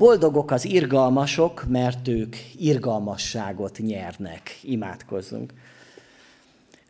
Boldogok az irgalmasok, mert ők irgalmasságot nyernek. Imádkozzunk.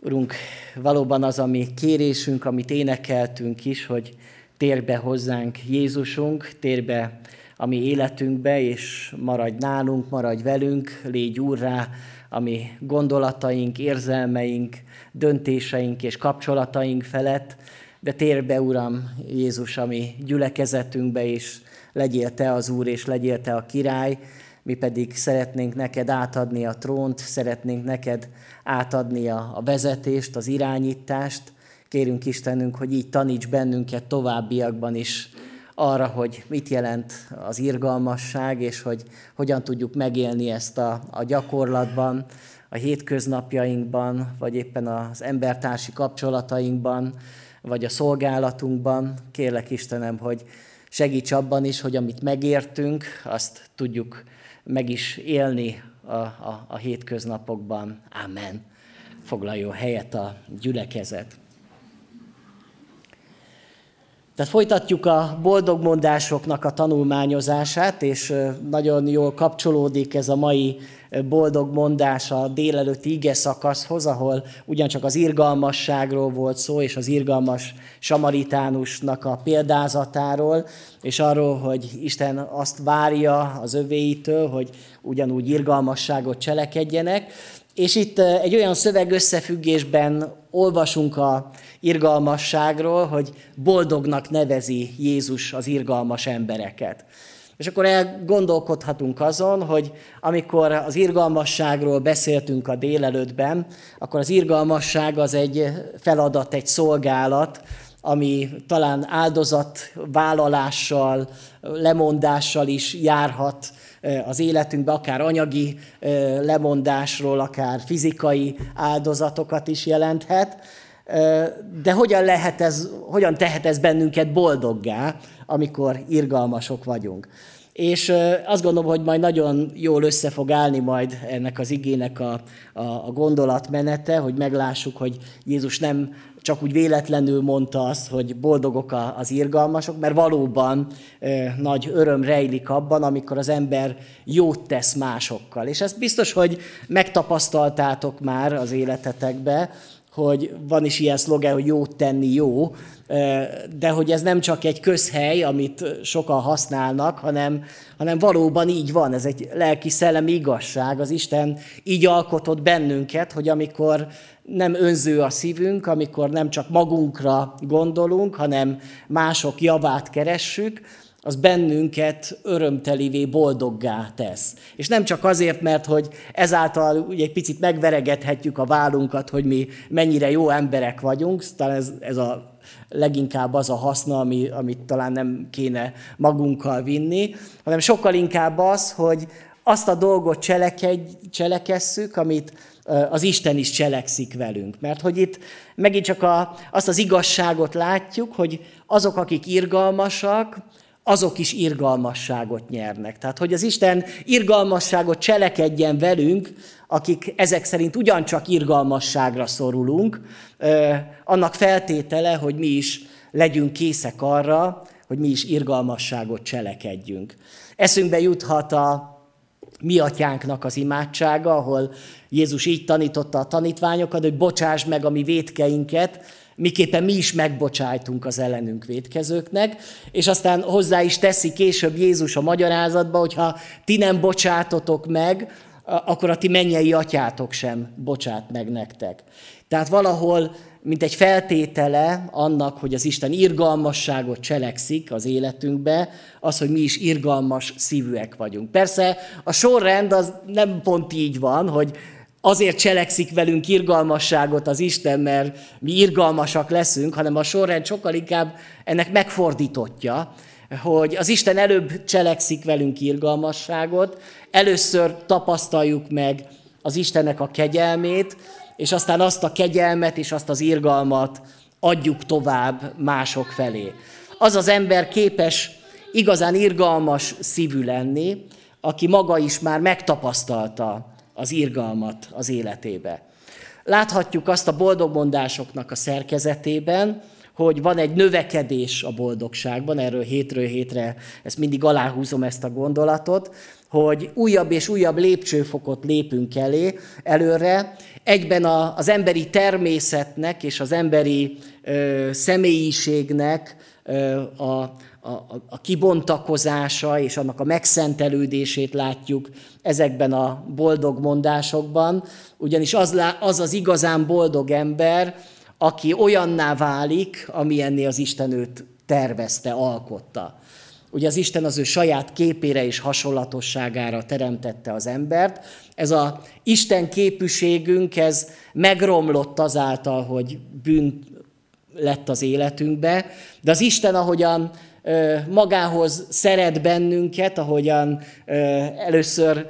Urunk, valóban az a mi kérésünk, amit énekeltünk is, hogy térbe hozzánk Jézusunk, térbe a mi életünkbe, és maradj nálunk, maradj velünk, légy úrrá a mi gondolataink, érzelmeink, döntéseink és kapcsolataink felett, de térbe, Uram, Jézus, a mi gyülekezetünkbe is, legyél Te az Úr, és legyél Te a király, mi pedig szeretnénk neked átadni a trónt, szeretnénk neked átadni a, vezetést, az irányítást. Kérünk Istenünk, hogy így taníts bennünket továbbiakban is arra, hogy mit jelent az irgalmasság, és hogy hogyan tudjuk megélni ezt a, a gyakorlatban, a hétköznapjainkban, vagy éppen az embertársi kapcsolatainkban, vagy a szolgálatunkban. Kérlek Istenem, hogy segíts abban is, hogy amit megértünk, azt tudjuk meg is élni a, a, a hétköznapokban. Amen. Foglaljon helyet a gyülekezet. Tehát folytatjuk a boldogmondásoknak a tanulmányozását, és nagyon jól kapcsolódik ez a mai boldog mondás a délelőtti ige szakaszhoz, ahol ugyancsak az irgalmasságról volt szó, és az irgalmas samaritánusnak a példázatáról, és arról, hogy Isten azt várja az övéitől, hogy ugyanúgy irgalmasságot cselekedjenek. És itt egy olyan szöveg összefüggésben olvasunk a irgalmasságról, hogy boldognak nevezi Jézus az irgalmas embereket. És akkor elgondolkodhatunk azon, hogy amikor az irgalmasságról beszéltünk a délelőttben, akkor az irgalmasság az egy feladat, egy szolgálat, ami talán áldozatvállalással, lemondással is járhat az életünkbe, akár anyagi lemondásról, akár fizikai áldozatokat is jelenthet. De hogyan, lehet ez, hogyan tehet ez bennünket boldoggá, amikor irgalmasok vagyunk? És azt gondolom, hogy majd nagyon jól össze fog állni majd ennek az igének a, a, a gondolatmenete, hogy meglássuk, hogy Jézus nem csak úgy véletlenül mondta azt, hogy boldogok az irgalmasok, mert valóban nagy öröm rejlik abban, amikor az ember jót tesz másokkal. És ezt biztos, hogy megtapasztaltátok már az életetekbe, hogy van is ilyen szlogen, hogy jót tenni jó, de hogy ez nem csak egy közhely, amit sokan használnak, hanem, hanem valóban így van, ez egy lelki-szellemi igazság. Az Isten így alkotott bennünket, hogy amikor nem önző a szívünk, amikor nem csak magunkra gondolunk, hanem mások javát keressük, az bennünket örömtelivé, boldoggá tesz. És nem csak azért, mert hogy ezáltal ugye egy picit megveregethetjük a vállunkat, hogy mi mennyire jó emberek vagyunk, talán ez, ez a leginkább az a haszna, ami, amit talán nem kéne magunkkal vinni, hanem sokkal inkább az, hogy azt a dolgot cselekedj, cselekesszük, amit az Isten is cselekszik velünk. Mert hogy itt megint csak a, azt az igazságot látjuk, hogy azok, akik irgalmasak, azok is irgalmasságot nyernek. Tehát, hogy az Isten irgalmasságot cselekedjen velünk, akik ezek szerint ugyancsak irgalmasságra szorulunk, annak feltétele, hogy mi is legyünk készek arra, hogy mi is irgalmasságot cselekedjünk. Eszünkbe juthat a mi atyánknak az imádsága, ahol Jézus így tanította a tanítványokat, hogy bocsáss meg a mi védkeinket, miképpen mi is megbocsájtunk az ellenünk védkezőknek, és aztán hozzá is teszi később Jézus a magyarázatba, hogyha ti nem bocsátotok meg, akkor a ti mennyei atyátok sem bocsát meg nektek. Tehát valahol, mint egy feltétele annak, hogy az Isten irgalmasságot cselekszik az életünkbe, az, hogy mi is irgalmas szívűek vagyunk. Persze a sorrend az nem pont így van, hogy azért cselekszik velünk irgalmasságot az Isten, mert mi irgalmasak leszünk, hanem a sorrend sokkal inkább ennek megfordítottja, hogy az Isten előbb cselekszik velünk irgalmasságot, először tapasztaljuk meg az Istennek a kegyelmét, és aztán azt a kegyelmet és azt az irgalmat adjuk tovább mások felé. Az az ember képes igazán irgalmas szívű lenni, aki maga is már megtapasztalta az irgalmat az életébe. Láthatjuk azt a boldogmondásoknak a szerkezetében, hogy van egy növekedés a boldogságban, erről hétről hétre, ezt mindig aláhúzom ezt a gondolatot, hogy újabb és újabb lépcsőfokot lépünk elé, előre, egyben a, az emberi természetnek és az emberi ö, személyiségnek ö, a, a, a kibontakozása és annak a megszentelődését látjuk ezekben a boldog mondásokban, ugyanis az, az az igazán boldog ember, aki olyanná válik, amilyenné az Isten őt tervezte, alkotta. Ugye az Isten az ő saját képére és hasonlatosságára teremtette az embert. Ez a Isten képűségünk, ez megromlott azáltal, hogy bűn lett az életünkbe, de az Isten, ahogyan magához szeret bennünket, ahogyan először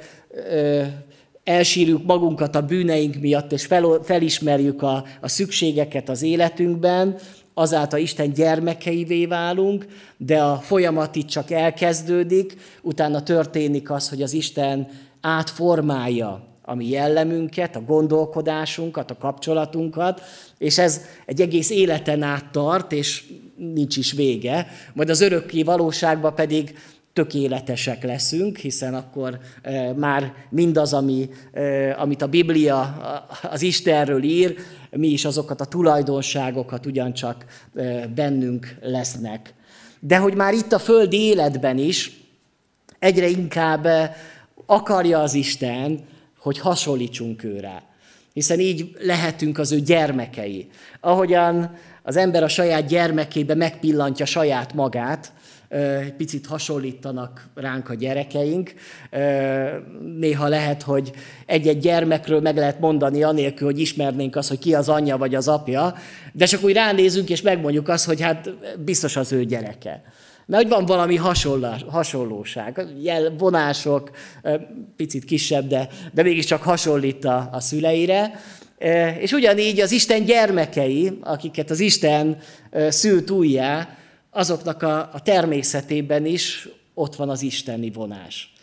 elsírjuk magunkat a bűneink miatt, és felismerjük a, a szükségeket az életünkben, azáltal Isten gyermekeivé válunk, de a folyamat itt csak elkezdődik, utána történik az, hogy az Isten átformálja a mi jellemünket, a gondolkodásunkat, a kapcsolatunkat, és ez egy egész életen át tart, és nincs is vége. Majd az örökké valóságban pedig tökéletesek leszünk, hiszen akkor már mindaz, ami, amit a Biblia az Istenről ír, mi is azokat a tulajdonságokat ugyancsak bennünk lesznek. De hogy már itt a földi életben is egyre inkább akarja az Isten, hogy hasonlítsunk őre. Hiszen így lehetünk az ő gyermekei. Ahogyan az ember a saját gyermekébe megpillantja saját magát, egy picit hasonlítanak ránk a gyerekeink. Néha lehet, hogy egy-egy gyermekről meg lehet mondani anélkül, hogy ismernénk azt, hogy ki az anyja vagy az apja, de csak úgy ránézünk és megmondjuk azt, hogy hát biztos az ő gyereke. Mert hogy van valami hasonlóság, jel, vonások, picit kisebb, de, de mégiscsak hasonlít a, a szüleire. És ugyanígy az Isten gyermekei, akiket az Isten szült újjá, azoknak a, a természetében is ott van az isteni vonás.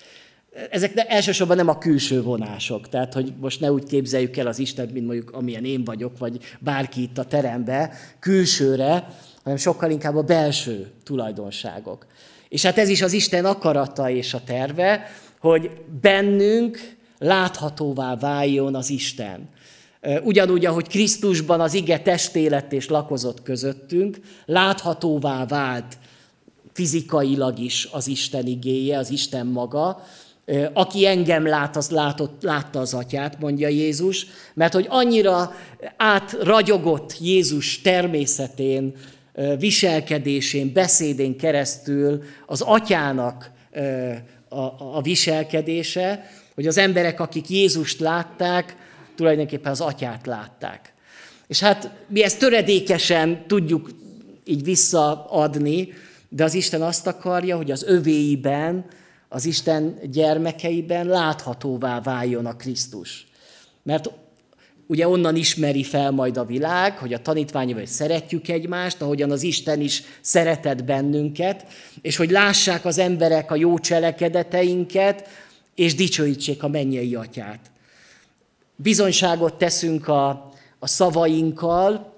Ezek ne, elsősorban nem a külső vonások, tehát hogy most ne úgy képzeljük el az Istent, mint mondjuk amilyen én vagyok, vagy bárki itt a terembe, külsőre, hanem sokkal inkább a belső tulajdonságok. És hát ez is az Isten akarata és a terve, hogy bennünk láthatóvá váljon az Isten. Ugyanúgy, ahogy Krisztusban az ige testélet és lakozott közöttünk, láthatóvá vált fizikailag is az Isten igéje, az Isten maga, aki engem lát, az látott, látta az atyát, mondja Jézus, mert hogy annyira átragyogott Jézus természetén, viselkedésén, beszédén keresztül az atyának a, a viselkedése, hogy az emberek, akik Jézust látták, tulajdonképpen az atyát látták. És hát mi ezt töredékesen tudjuk így visszaadni, de az Isten azt akarja, hogy az övéiben, az Isten gyermekeiben láthatóvá váljon a Krisztus. Mert ugye onnan ismeri fel majd a világ, hogy a tanítványai szeretjük egymást, ahogyan az Isten is szeretett bennünket, és hogy lássák az emberek a jó cselekedeteinket, és dicsőítsék a mennyei atyát. Bizonyságot teszünk a, a szavainkkal,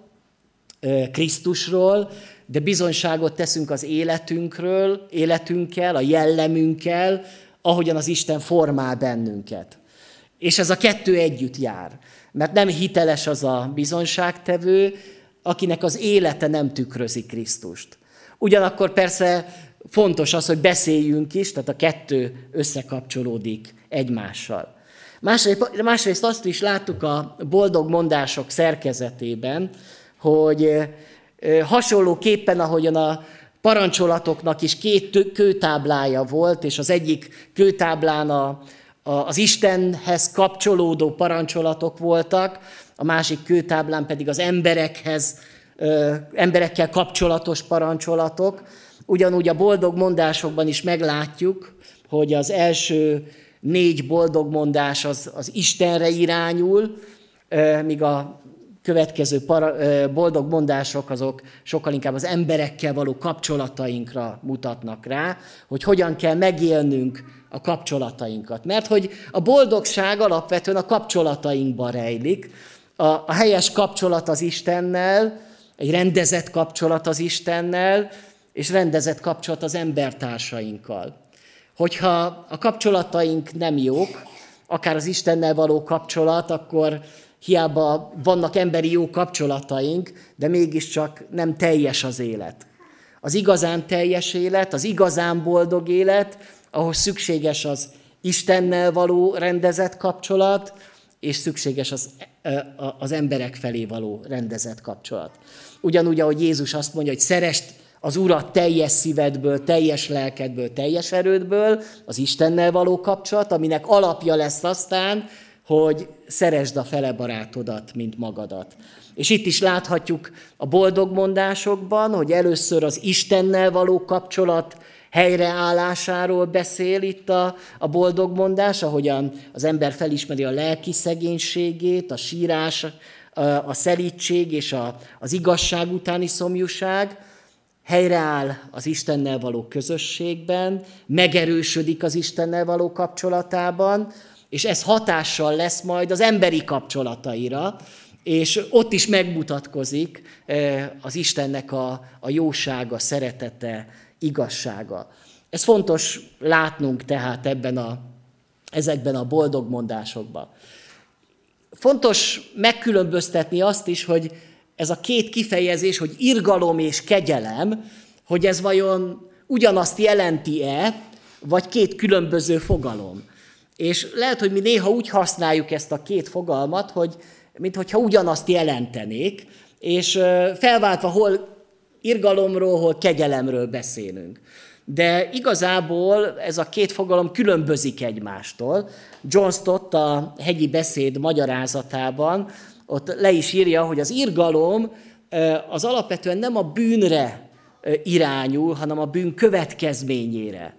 Krisztusról, de bizonyságot teszünk az életünkről, életünkkel, a jellemünkkel, ahogyan az Isten formál bennünket. És ez a kettő együtt jár. Mert nem hiteles az a bizonyságtevő, akinek az élete nem tükrözi Krisztust. Ugyanakkor persze fontos az, hogy beszéljünk is, tehát a kettő összekapcsolódik egymással. Másrészt, másrészt azt is láttuk a boldog mondások szerkezetében, hogy hasonlóképpen, ahogyan a parancsolatoknak is két kőtáblája volt, és az egyik kőtáblán a, a, az Istenhez kapcsolódó parancsolatok voltak, a másik kőtáblán pedig az emberekhez, emberekkel kapcsolatos parancsolatok. Ugyanúgy a boldog mondásokban is meglátjuk, hogy az első négy boldog mondás az, az Istenre irányul, míg a következő para, boldog mondások azok sokkal inkább az emberekkel való kapcsolatainkra mutatnak rá, hogy hogyan kell megélnünk a kapcsolatainkat. Mert hogy a boldogság alapvetően a kapcsolatainkban rejlik. A, a helyes kapcsolat az Istennel egy rendezett kapcsolat az Istennel, és rendezett kapcsolat az embertársainkkal. Hogyha a kapcsolataink nem jók, akár az Istennel való kapcsolat, akkor hiába vannak emberi jó kapcsolataink, de mégiscsak nem teljes az élet. Az igazán teljes élet, az igazán boldog élet, ahhoz szükséges az Istennel való rendezett kapcsolat, és szükséges az, az emberek felé való rendezett kapcsolat. Ugyanúgy, ahogy Jézus azt mondja, hogy szerest az Urat teljes szívedből, teljes lelkedből, teljes erődből, az Istennel való kapcsolat, aminek alapja lesz aztán, hogy szeresd a fele barátodat, mint magadat. És itt is láthatjuk a boldog mondásokban, hogy először az Istennel való kapcsolat helyreállásáról beszél itt a, a boldog mondás, ahogyan az ember felismeri a lelki szegénységét, a sírás, a szelítség és a, az igazság utáni szomjúság, helyreáll az Istennel való közösségben, megerősödik az Istennel való kapcsolatában, és ez hatással lesz majd az emberi kapcsolataira, és ott is megmutatkozik eh, az Istennek a, a jósága, szeretete, igazsága. Ez fontos látnunk tehát ebben a, ezekben a boldog mondásokban. Fontos megkülönböztetni azt is, hogy ez a két kifejezés, hogy irgalom és kegyelem, hogy ez vajon ugyanazt jelenti-e, vagy két különböző fogalom. És lehet, hogy mi néha úgy használjuk ezt a két fogalmat, hogy mintha ugyanazt jelentenék, és felváltva hol irgalomról, hol kegyelemről beszélünk. De igazából ez a két fogalom különbözik egymástól. John Stott a hegyi beszéd magyarázatában ott le is írja, hogy az irgalom az alapvetően nem a bűnre irányul, hanem a bűn következményére.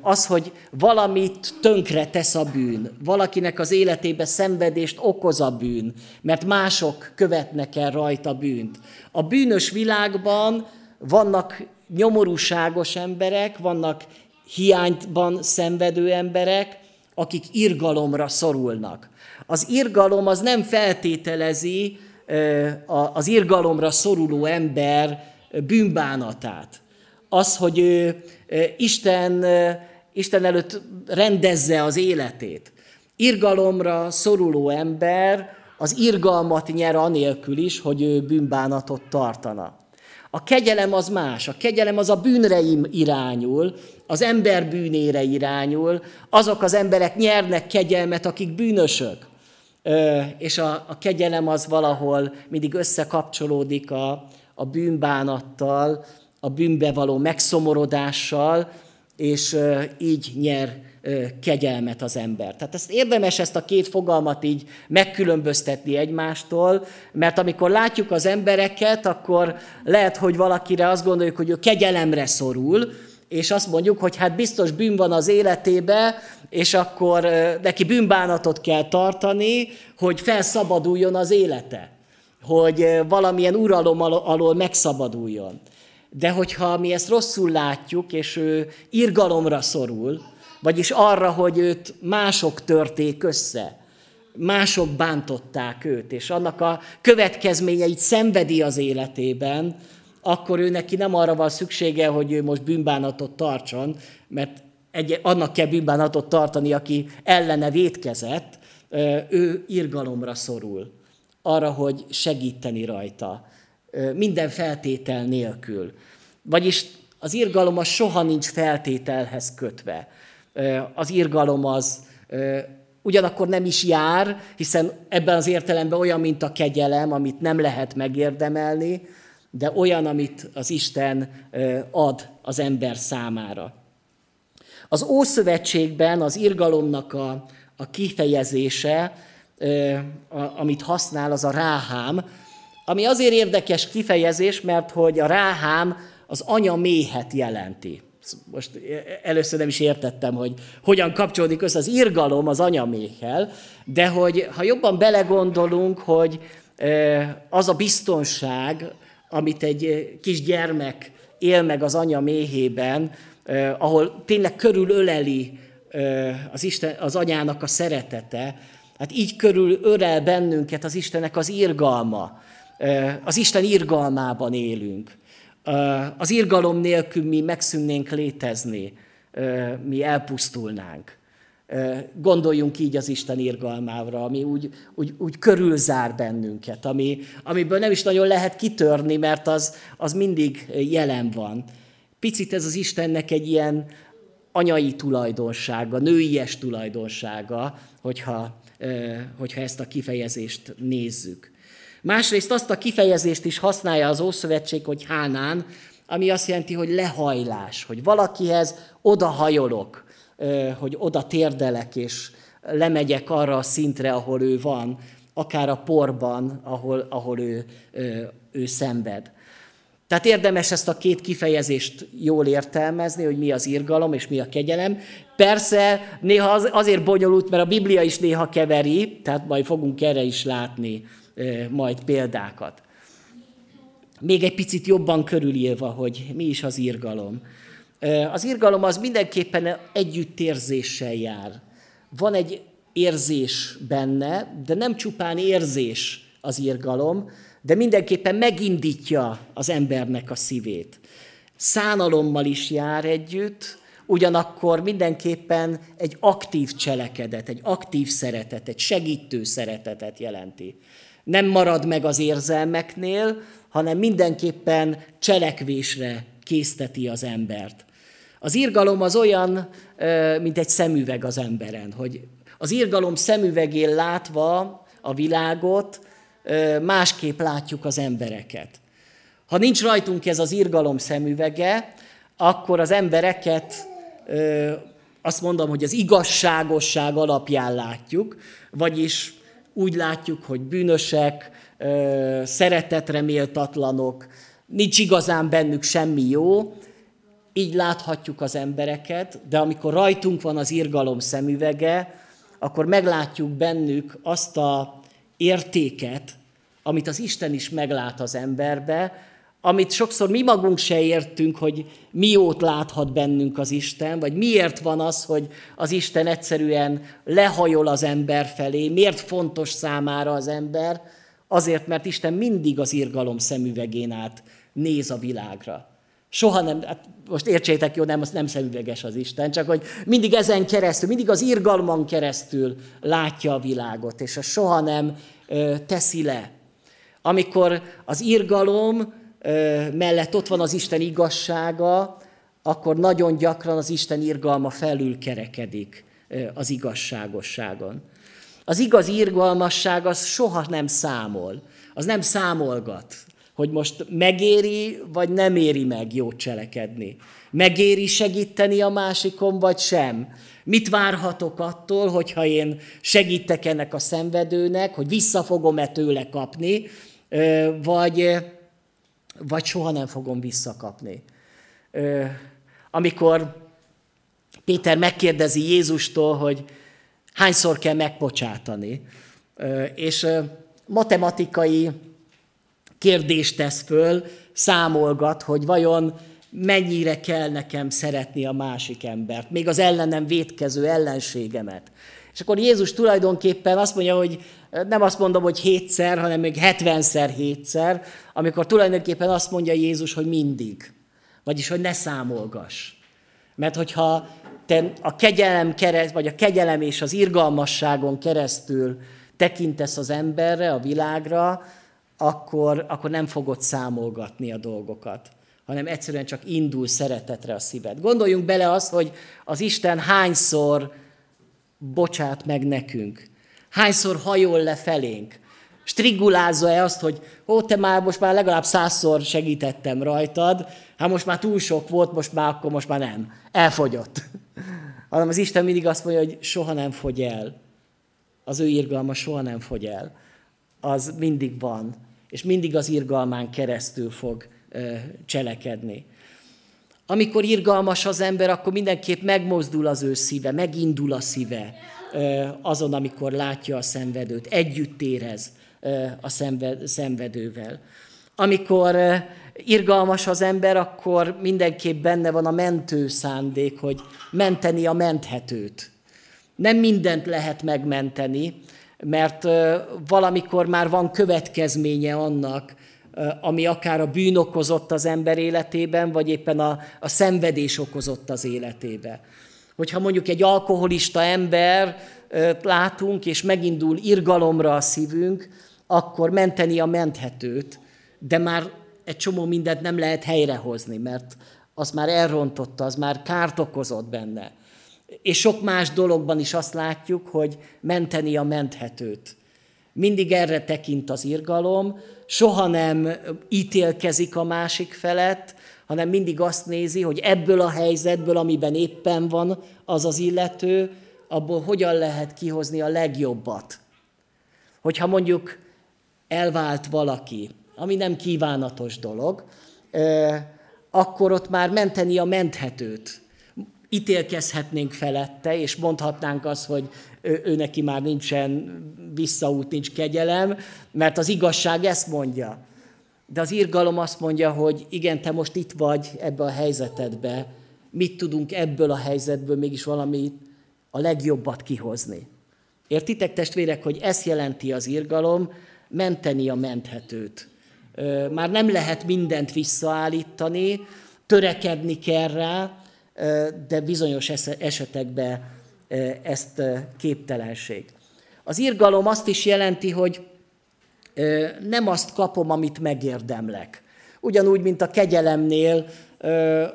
Az, hogy valamit tönkre tesz a bűn, valakinek az életébe szenvedést okoz a bűn, mert mások követnek el rajta bűnt. A bűnös világban vannak nyomorúságos emberek, vannak hiányban szenvedő emberek, akik irgalomra szorulnak. Az irgalom az nem feltételezi az irgalomra szoruló ember bűnbánatát. Az, hogy ő Isten, Isten előtt rendezze az életét. Irgalomra szoruló ember az irgalmat nyer anélkül is, hogy ő bűnbánatot tartana. A kegyelem az más. A kegyelem az a bűnre irányul, az ember bűnére irányul. Azok az emberek nyernek kegyelmet, akik bűnösök. És a, a kegyelem az valahol mindig összekapcsolódik a, a bűnbánattal, a bűnbe való megszomorodással, és így nyer kegyelmet az ember. Tehát ezt érdemes ezt a két fogalmat így megkülönböztetni egymástól, mert amikor látjuk az embereket, akkor lehet, hogy valakire azt gondoljuk, hogy ő kegyelemre szorul, és azt mondjuk, hogy hát biztos bűn van az életébe, és akkor neki bűnbánatot kell tartani, hogy felszabaduljon az élete, hogy valamilyen uralom alól megszabaduljon. De hogyha mi ezt rosszul látjuk, és ő irgalomra szorul, vagyis arra, hogy őt mások törték össze, mások bántották őt, és annak a következményeit szenvedi az életében, akkor ő neki nem arra van szüksége, hogy ő most bűnbánatot tartson, mert egy, annak kell bűnbánatot tartani, aki ellene vétkezett, ő irgalomra szorul, arra, hogy segíteni rajta, minden feltétel nélkül. Vagyis az irgalom az soha nincs feltételhez kötve. Az irgalom az ugyanakkor nem is jár, hiszen ebben az értelemben olyan, mint a kegyelem, amit nem lehet megérdemelni, de olyan, amit az Isten ad az ember számára. Az Ószövetségben az irgalomnak a, a kifejezése, amit használ, az a ráhám, ami azért érdekes kifejezés, mert hogy a ráhám az anya méhet jelenti. Most először nem is értettem, hogy hogyan kapcsolódik össze az irgalom az anyaméhel, de hogy ha jobban belegondolunk, hogy az a biztonság, amit egy kisgyermek él meg az anya méhében, ahol tényleg körülöleli az, Isten, az anyának a szeretete, hát így körül ölel bennünket az Istenek az irgalma Az Isten irgalmában élünk. Az irgalom nélkül mi megszűnnénk létezni, mi elpusztulnánk. Gondoljunk így az Isten irgalmára, ami úgy, úgy, úgy körülzár bennünket, ami, amiből nem is nagyon lehet kitörni, mert az, az mindig jelen van. Picit ez az Istennek egy ilyen anyai tulajdonsága, nőies tulajdonsága, hogyha, hogyha ezt a kifejezést nézzük. Másrészt azt a kifejezést is használja az Ószövetség, hogy hánán, ami azt jelenti, hogy lehajlás, hogy valakihez odahajolok, hogy oda térdelek, és lemegyek arra a szintre, ahol ő van, akár a porban, ahol, ahol ő, ő szenved. Tehát érdemes ezt a két kifejezést jól értelmezni, hogy mi az irgalom és mi a kegyelem. Persze néha az, azért bonyolult, mert a Biblia is néha keveri, tehát majd fogunk erre is látni majd példákat. Még egy picit jobban körülírva, hogy mi is az irgalom. Az irgalom az mindenképpen együttérzéssel jár. Van egy érzés benne, de nem csupán érzés az irgalom, de mindenképpen megindítja az embernek a szívét. Szánalommal is jár együtt, ugyanakkor mindenképpen egy aktív cselekedet, egy aktív szeretet, egy segítő szeretetet jelenti. Nem marad meg az érzelmeknél, hanem mindenképpen cselekvésre készteti az embert. Az irgalom az olyan, mint egy szemüveg az emberen, hogy az irgalom szemüvegén látva a világot, másképp látjuk az embereket. Ha nincs rajtunk ez az irgalom szemüvege, akkor az embereket azt mondom, hogy az igazságosság alapján látjuk, vagyis úgy látjuk, hogy bűnösek, szeretetre méltatlanok, nincs igazán bennük semmi jó, így láthatjuk az embereket, de amikor rajtunk van az irgalom szemüvege, akkor meglátjuk bennük azt a értéket, amit az Isten is meglát az emberbe, amit sokszor mi magunk se értünk, hogy miót láthat bennünk az Isten, vagy miért van az, hogy az Isten egyszerűen lehajol az ember felé, miért fontos számára az ember, azért, mert Isten mindig az irgalom szemüvegén át néz a világra. Soha nem, hát most értsétek jó, nem, az nem szemüveges az Isten, csak hogy mindig ezen keresztül, mindig az irgalman keresztül látja a világot, és a soha nem ö, teszi le. Amikor az irgalom ö, mellett ott van az Isten igazsága, akkor nagyon gyakran az Isten irgalma felül kerekedik ö, az igazságosságon. Az igaz irgalmasság az soha nem számol, az nem számolgat hogy most megéri, vagy nem éri meg jót cselekedni. Megéri segíteni a másikon, vagy sem. Mit várhatok attól, hogyha én segítek ennek a szenvedőnek, hogy vissza fogom-e tőle kapni, vagy, vagy soha nem fogom visszakapni. Amikor Péter megkérdezi Jézustól, hogy hányszor kell megbocsátani, és matematikai kérdést tesz föl, számolgat, hogy vajon mennyire kell nekem szeretni a másik embert, még az ellenem vétkező ellenségemet. És akkor Jézus tulajdonképpen azt mondja, hogy nem azt mondom, hogy hétszer, hanem még hetvenszer hétszer, amikor tulajdonképpen azt mondja Jézus, hogy mindig. Vagyis, hogy ne számolgass. Mert hogyha te a kegyelem kereszt, vagy a kegyelem és az irgalmasságon keresztül tekintesz az emberre, a világra, akkor, akkor nem fogod számolgatni a dolgokat, hanem egyszerűen csak indul szeretetre a szíved. Gondoljunk bele azt, hogy az Isten hányszor bocsát meg nekünk, hányszor hajol le felénk, strigulázza-e azt, hogy ó, te már most már legalább százszor segítettem rajtad, hát most már túl sok volt, most már akkor most már nem. Elfogyott. Hanem az Isten mindig azt mondja, hogy soha nem fogy el. Az ő irgalma soha nem fogy el. Az mindig van és mindig az irgalmán keresztül fog cselekedni. Amikor irgalmas az ember, akkor mindenképp megmozdul az ő szíve, megindul a szíve azon, amikor látja a szenvedőt, együtt érez a szenvedővel. Amikor irgalmas az ember, akkor mindenképp benne van a mentő szándék, hogy menteni a menthetőt. Nem mindent lehet megmenteni, mert valamikor már van következménye annak, ami akár a bűn okozott az ember életében, vagy éppen a, a szenvedés okozott az életébe. Hogyha mondjuk egy alkoholista ember látunk, és megindul irgalomra a szívünk, akkor menteni a menthetőt, de már egy csomó mindent nem lehet helyrehozni, mert az már elrontotta, az már kárt okozott benne. És sok más dologban is azt látjuk, hogy menteni a menthetőt. Mindig erre tekint az irgalom, soha nem ítélkezik a másik felett, hanem mindig azt nézi, hogy ebből a helyzetből, amiben éppen van az az illető, abból hogyan lehet kihozni a legjobbat. Hogyha mondjuk elvált valaki, ami nem kívánatos dolog, akkor ott már menteni a menthetőt. Ítélkezhetnénk felette, és mondhatnánk azt, hogy ő, ő neki már nincsen visszaút, nincs kegyelem, mert az igazság ezt mondja. De az irgalom azt mondja, hogy igen, te most itt vagy ebbe a helyzetedbe, mit tudunk ebből a helyzetből mégis valamit a legjobbat kihozni. Értitek, testvérek, hogy ezt jelenti az irgalom, menteni a menthetőt. Már nem lehet mindent visszaállítani, törekedni kell rá, de bizonyos esetekben ezt képtelenség. Az irgalom azt is jelenti, hogy nem azt kapom, amit megérdemlek. Ugyanúgy, mint a kegyelemnél,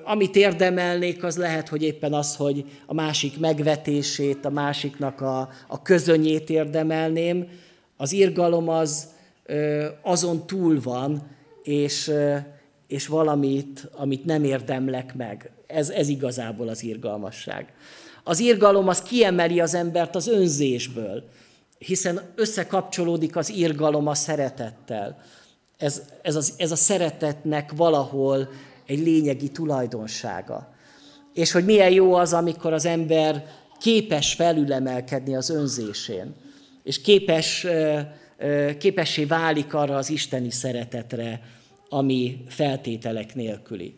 amit érdemelnék, az lehet, hogy éppen az, hogy a másik megvetését, a másiknak a, a közönyét érdemelném. Az irgalom az azon túl van, és, és valamit, amit nem érdemlek meg. Ez, ez igazából az irgalmasság. Az irgalom az kiemeli az embert az önzésből, hiszen összekapcsolódik az irgalom a szeretettel. Ez, ez, az, ez a szeretetnek valahol egy lényegi tulajdonsága. És hogy milyen jó az, amikor az ember képes felülemelkedni az önzésén, és képes, képessé válik arra az isteni szeretetre, ami feltételek nélküli.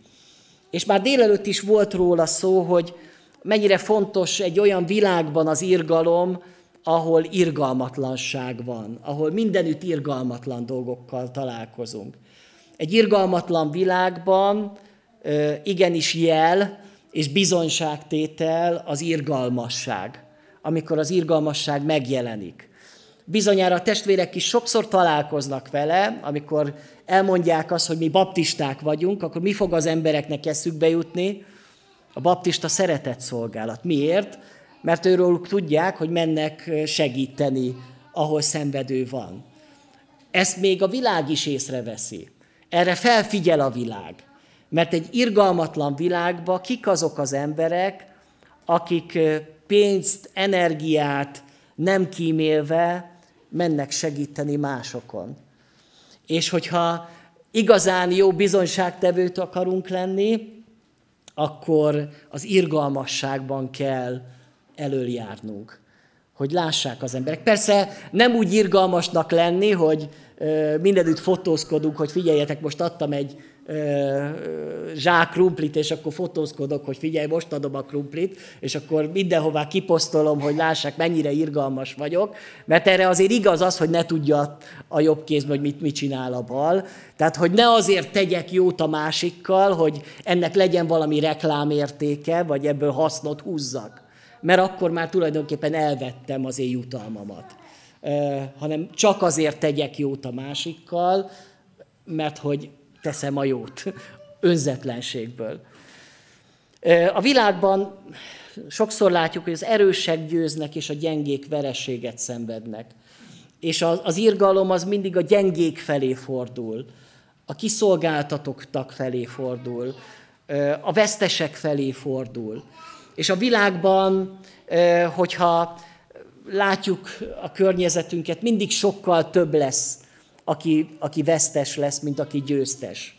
És már délelőtt is volt róla szó, hogy mennyire fontos egy olyan világban az irgalom, ahol irgalmatlanság van, ahol mindenütt irgalmatlan dolgokkal találkozunk. Egy irgalmatlan világban igenis jel és bizonyságtétel az irgalmasság, amikor az irgalmasság megjelenik. Bizonyára a testvérek is sokszor találkoznak vele, amikor elmondják azt, hogy mi baptisták vagyunk, akkor mi fog az embereknek eszükbe jutni? A baptista szeretett szolgálat. Miért? Mert őről tudják, hogy mennek segíteni, ahol szenvedő van. Ezt még a világ is észreveszi. Erre felfigyel a világ. Mert egy irgalmatlan világban kik azok az emberek, akik pénzt, energiát nem kímélve mennek segíteni másokon. És hogyha igazán jó bizonyságtevőt akarunk lenni, akkor az irgalmasságban kell előjárnunk, hogy lássák az emberek. Persze nem úgy irgalmasnak lenni, hogy mindenütt fotózkodunk, hogy figyeljetek, most adtam egy zsák krumplit, és akkor fotózkodok, hogy figyelj, most adom a krumplit, és akkor mindenhová kiposztolom, hogy lássák, mennyire irgalmas vagyok, mert erre azért igaz az, hogy ne tudja a jobb kézben, hogy mit, mit csinál a bal. Tehát, hogy ne azért tegyek jót a másikkal, hogy ennek legyen valami reklámértéke, vagy ebből hasznot húzzak. Mert akkor már tulajdonképpen elvettem az én jutalmamat. hanem csak azért tegyek jót a másikkal, mert hogy teszem a jót önzetlenségből. A világban sokszor látjuk, hogy az erősek győznek, és a gyengék vereséget szenvednek. És az irgalom az mindig a gyengék felé fordul, a kiszolgáltatottak felé fordul, a vesztesek felé fordul. És a világban, hogyha látjuk a környezetünket, mindig sokkal több lesz aki, aki vesztes lesz, mint aki győztes.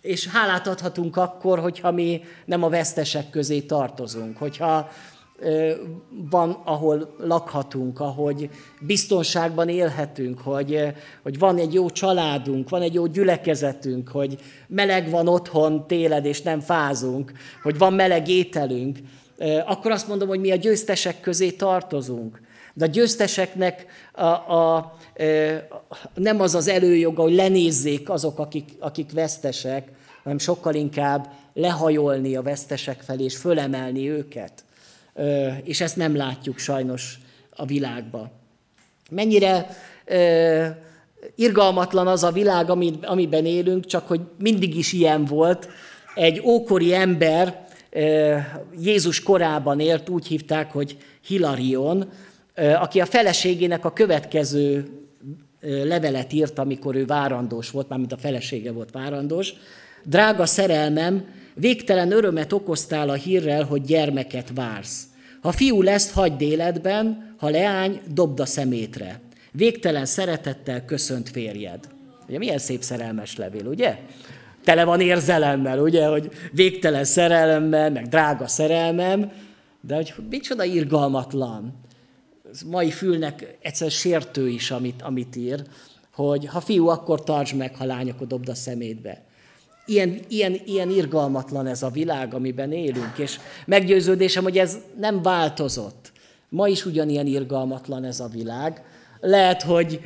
És hálát adhatunk akkor, hogyha mi nem a vesztesek közé tartozunk, hogyha van, ahol lakhatunk, ahogy biztonságban élhetünk, hogy, hogy van egy jó családunk, van egy jó gyülekezetünk, hogy meleg van otthon téled, és nem fázunk, hogy van meleg ételünk, akkor azt mondom, hogy mi a győztesek közé tartozunk. De a győzteseknek a, a, a, nem az az előjoga, hogy lenézzék azok, akik, akik vesztesek, hanem sokkal inkább lehajolni a vesztesek felé, és fölemelni őket. És ezt nem látjuk sajnos a világba. Mennyire irgalmatlan az a világ, amiben élünk, csak hogy mindig is ilyen volt. Egy ókori ember Jézus korában élt, úgy hívták, hogy Hilarion, aki a feleségének a következő levelet írt, amikor ő várandós volt, mármint a felesége volt várandós. Drága szerelmem, végtelen örömet okoztál a hírrel, hogy gyermeket vársz. Ha fiú lesz, hagyd életben, ha leány, dobd a szemétre. Végtelen szeretettel köszönt férjed. Ugye milyen szép szerelmes levél, ugye? Tele van érzelemmel, ugye, hogy végtelen szerelemmel, meg drága szerelmem, de hogy micsoda irgalmatlan. Mai fülnek egyszer sértő is, amit, amit ír, hogy ha fiú, akkor tartsd meg, ha lány, akkor dobd a szemétbe. Ilyen, ilyen, ilyen irgalmatlan ez a világ, amiben élünk, és meggyőződésem, hogy ez nem változott. Ma is ugyanilyen irgalmatlan ez a világ. Lehet, hogy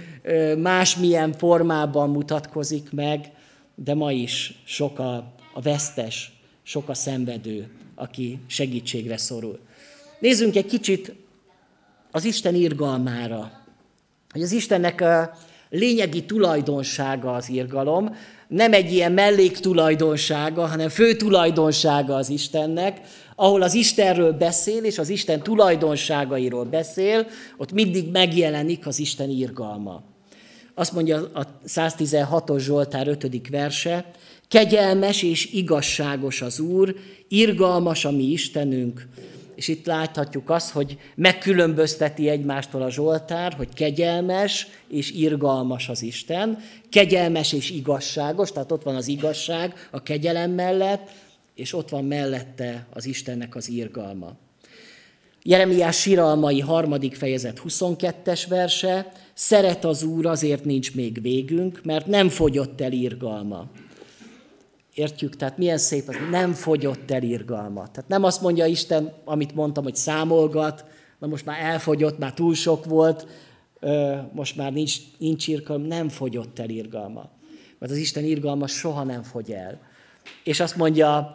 másmilyen formában mutatkozik meg, de ma is sok a, a vesztes, sok a szenvedő, aki segítségre szorul. Nézzünk egy kicsit az Isten irgalmára. Hogy az Istennek a lényegi tulajdonsága az irgalom, nem egy ilyen melléktulajdonsága, hanem fő tulajdonsága az Istennek, ahol az Istenről beszél, és az Isten tulajdonságairól beszél, ott mindig megjelenik az Isten irgalma. Azt mondja a 116-os Zsoltár 5. verse, kegyelmes és igazságos az Úr, irgalmas a mi Istenünk, és itt láthatjuk azt, hogy megkülönbözteti egymástól a Zsoltár, hogy kegyelmes és irgalmas az Isten, kegyelmes és igazságos, tehát ott van az igazság a kegyelem mellett, és ott van mellette az Istennek az irgalma. Jeremiás síralmai harmadik fejezet 22-es verse, szeret az Úr, azért nincs még végünk, mert nem fogyott el irgalma. Értjük? Tehát milyen szép az, nem fogyott el irgalma. Tehát nem azt mondja Isten, amit mondtam, hogy számolgat, na most már elfogyott, már túl sok volt, most már nincs, nincs irgalma, nem fogyott el irgalma. Mert az Isten irgalma soha nem fogy el. És azt mondja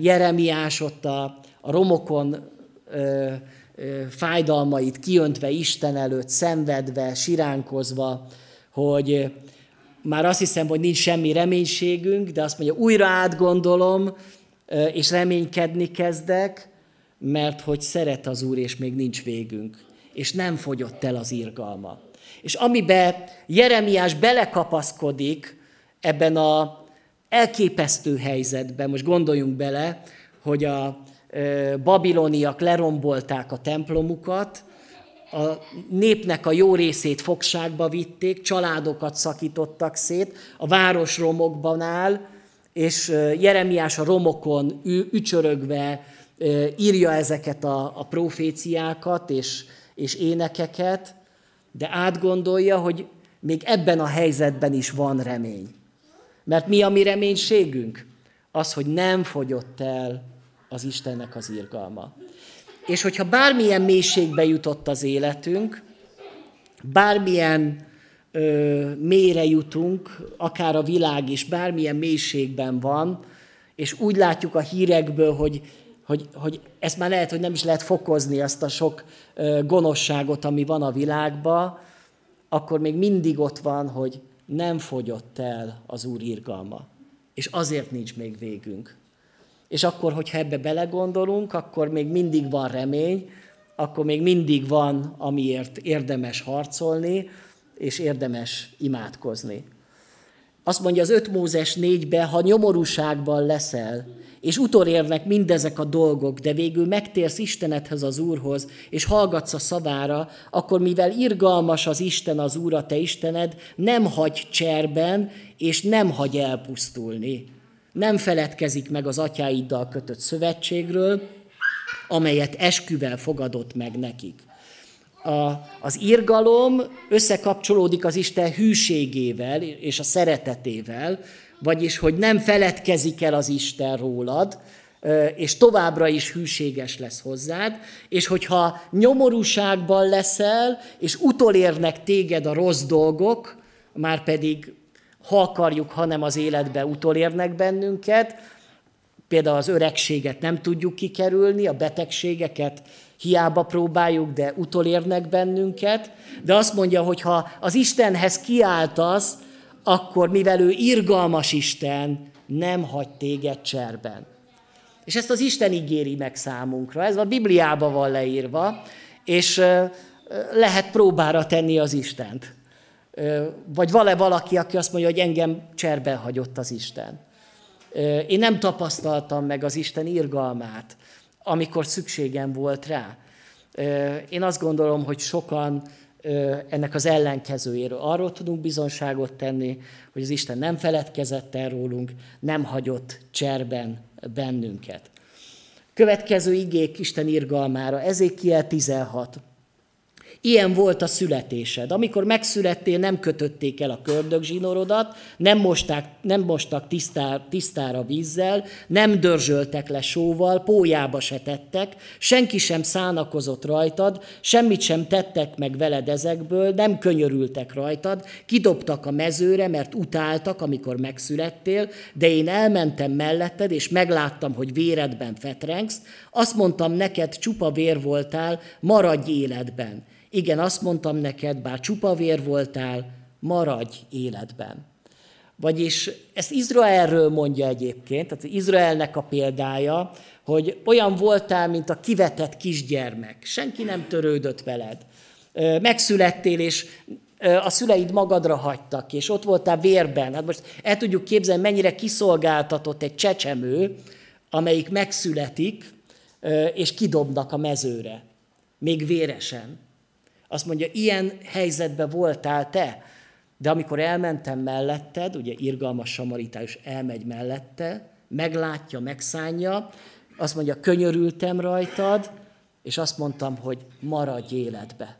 Jeremiás ott a, a romokon fájdalmait kiöntve Isten előtt, szenvedve, siránkozva, hogy már azt hiszem, hogy nincs semmi reménységünk, de azt mondja, újra átgondolom, és reménykedni kezdek, mert hogy szeret az Úr, és még nincs végünk. És nem fogyott el az irgalma. És amiben Jeremiás belekapaszkodik ebben a elképesztő helyzetben, most gondoljunk bele, hogy a babiloniak lerombolták a templomukat, a népnek a jó részét fogságba vitték, családokat szakítottak szét, a város romokban áll, és Jeremiás a romokon ücsörögve írja ezeket a, a proféciákat és, és énekeket, de átgondolja, hogy még ebben a helyzetben is van remény. Mert mi a mi reménységünk? Az, hogy nem fogyott el az Istennek az irgalma. És hogyha bármilyen mélységbe jutott az életünk, bármilyen ö, mélyre jutunk, akár a világ is, bármilyen mélységben van, és úgy látjuk a hírekből, hogy, hogy, hogy ezt már lehet, hogy nem is lehet fokozni, azt a sok ö, gonoszságot, ami van a világban, akkor még mindig ott van, hogy nem fogyott el az Úr irgalma. És azért nincs még végünk. És akkor, hogyha ebbe belegondolunk, akkor még mindig van remény, akkor még mindig van, amiért érdemes harcolni, és érdemes imádkozni. Azt mondja az 5 Mózes 4-be, ha nyomorúságban leszel, és utolérnek mindezek a dolgok, de végül megtérsz Istenedhez az Úrhoz, és hallgatsz a szavára, akkor mivel irgalmas az Isten az Úr, a te Istened, nem hagy cserben, és nem hagy elpusztulni nem feledkezik meg az atyáiddal kötött szövetségről, amelyet esküvel fogadott meg nekik. A, az irgalom összekapcsolódik az Isten hűségével és a szeretetével, vagyis, hogy nem feledkezik el az Isten rólad, és továbbra is hűséges lesz hozzád, és hogyha nyomorúságban leszel, és utolérnek téged a rossz dolgok, már pedig ha akarjuk, hanem az életbe utolérnek bennünket, például az öregséget nem tudjuk kikerülni, a betegségeket hiába próbáljuk, de utolérnek bennünket, de azt mondja, hogy ha az Istenhez kiáltasz, akkor mivel ő irgalmas Isten, nem hagy téged cserben. És ezt az Isten ígéri meg számunkra, ez a Bibliában van leírva, és lehet próbára tenni az Istent. Vagy van-e valaki, aki azt mondja, hogy engem cserben hagyott az Isten. Én nem tapasztaltam meg az Isten irgalmát, amikor szükségem volt rá. Én azt gondolom, hogy sokan ennek az ellenkezőjéről. Arról tudunk bizonságot tenni, hogy az Isten nem feledkezett el rólunk, nem hagyott cserben bennünket. Következő igék Isten irgalmára, Ezékiel 16. Ilyen volt a születésed. Amikor megszülettél, nem kötötték el a kördögzsinorodat, nem, mosták, nem mostak tisztár, tisztára vízzel, nem dörzsöltek le sóval, pójába se tettek, senki sem szánakozott rajtad, semmit sem tettek meg veled ezekből, nem könyörültek rajtad, kidobtak a mezőre, mert utáltak, amikor megszülettél, de én elmentem melletted, és megláttam, hogy véredben fetrengsz, azt mondtam neked, csupa vér voltál, maradj életben. Igen, azt mondtam neked, bár csupa vér voltál, maradj életben. Vagyis ezt Izraelről mondja egyébként, tehát Izraelnek a példája, hogy olyan voltál, mint a kivetett kisgyermek. Senki nem törődött veled. Megszülettél, és a szüleid magadra hagytak, és ott voltál vérben. Hát most el tudjuk képzelni, mennyire kiszolgáltatott egy csecsemő, amelyik megszületik, és kidobnak a mezőre, még véresen. Azt mondja, ilyen helyzetben voltál te. De amikor elmentem melletted, ugye irgalmas samaritás elmegy mellette, meglátja, megszánja, azt mondja, könyörültem rajtad, és azt mondtam, hogy maradj életbe.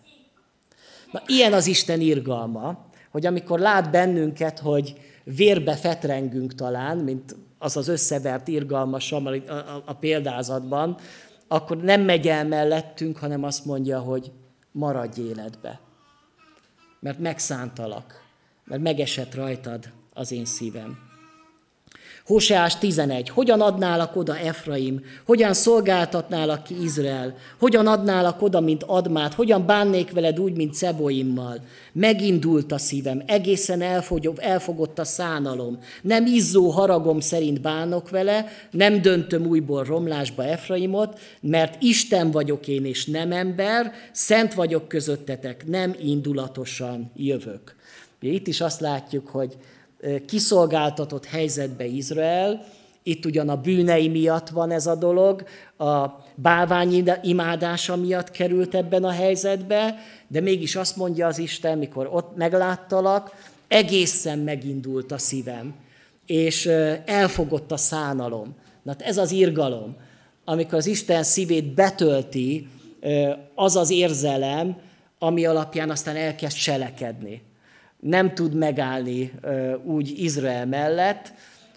Na, ilyen az Isten irgalma, hogy amikor lát bennünket, hogy vérbe fetrengünk talán, mint az az összevert irgalmas a, a, a példázatban, akkor nem megy el mellettünk, hanem azt mondja, hogy maradj életbe. Mert megszántalak, mert megesett rajtad az én szívem. Hoseás 11. Hogyan adnálak oda Efraim? Hogyan szolgáltatnálak ki Izrael? Hogyan adnálak oda, mint admát? Hogyan bánnék veled úgy, mint Ceboimmal? Megindult a szívem, egészen elfogott a szánalom. Nem izzó haragom szerint bánok vele, nem döntöm újból romlásba Efraimot, mert Isten vagyok én, és nem ember, szent vagyok közöttetek, nem indulatosan jövök. Itt is azt látjuk, hogy kiszolgáltatott helyzetbe Izrael, itt ugyan a bűnei miatt van ez a dolog, a bálvány imádása miatt került ebben a helyzetbe, de mégis azt mondja az Isten, mikor ott megláttalak, egészen megindult a szívem, és elfogott a szánalom. Na hát ez az irgalom, amikor az Isten szívét betölti az az érzelem, ami alapján aztán elkezd cselekedni nem tud megállni úgy Izrael mellett,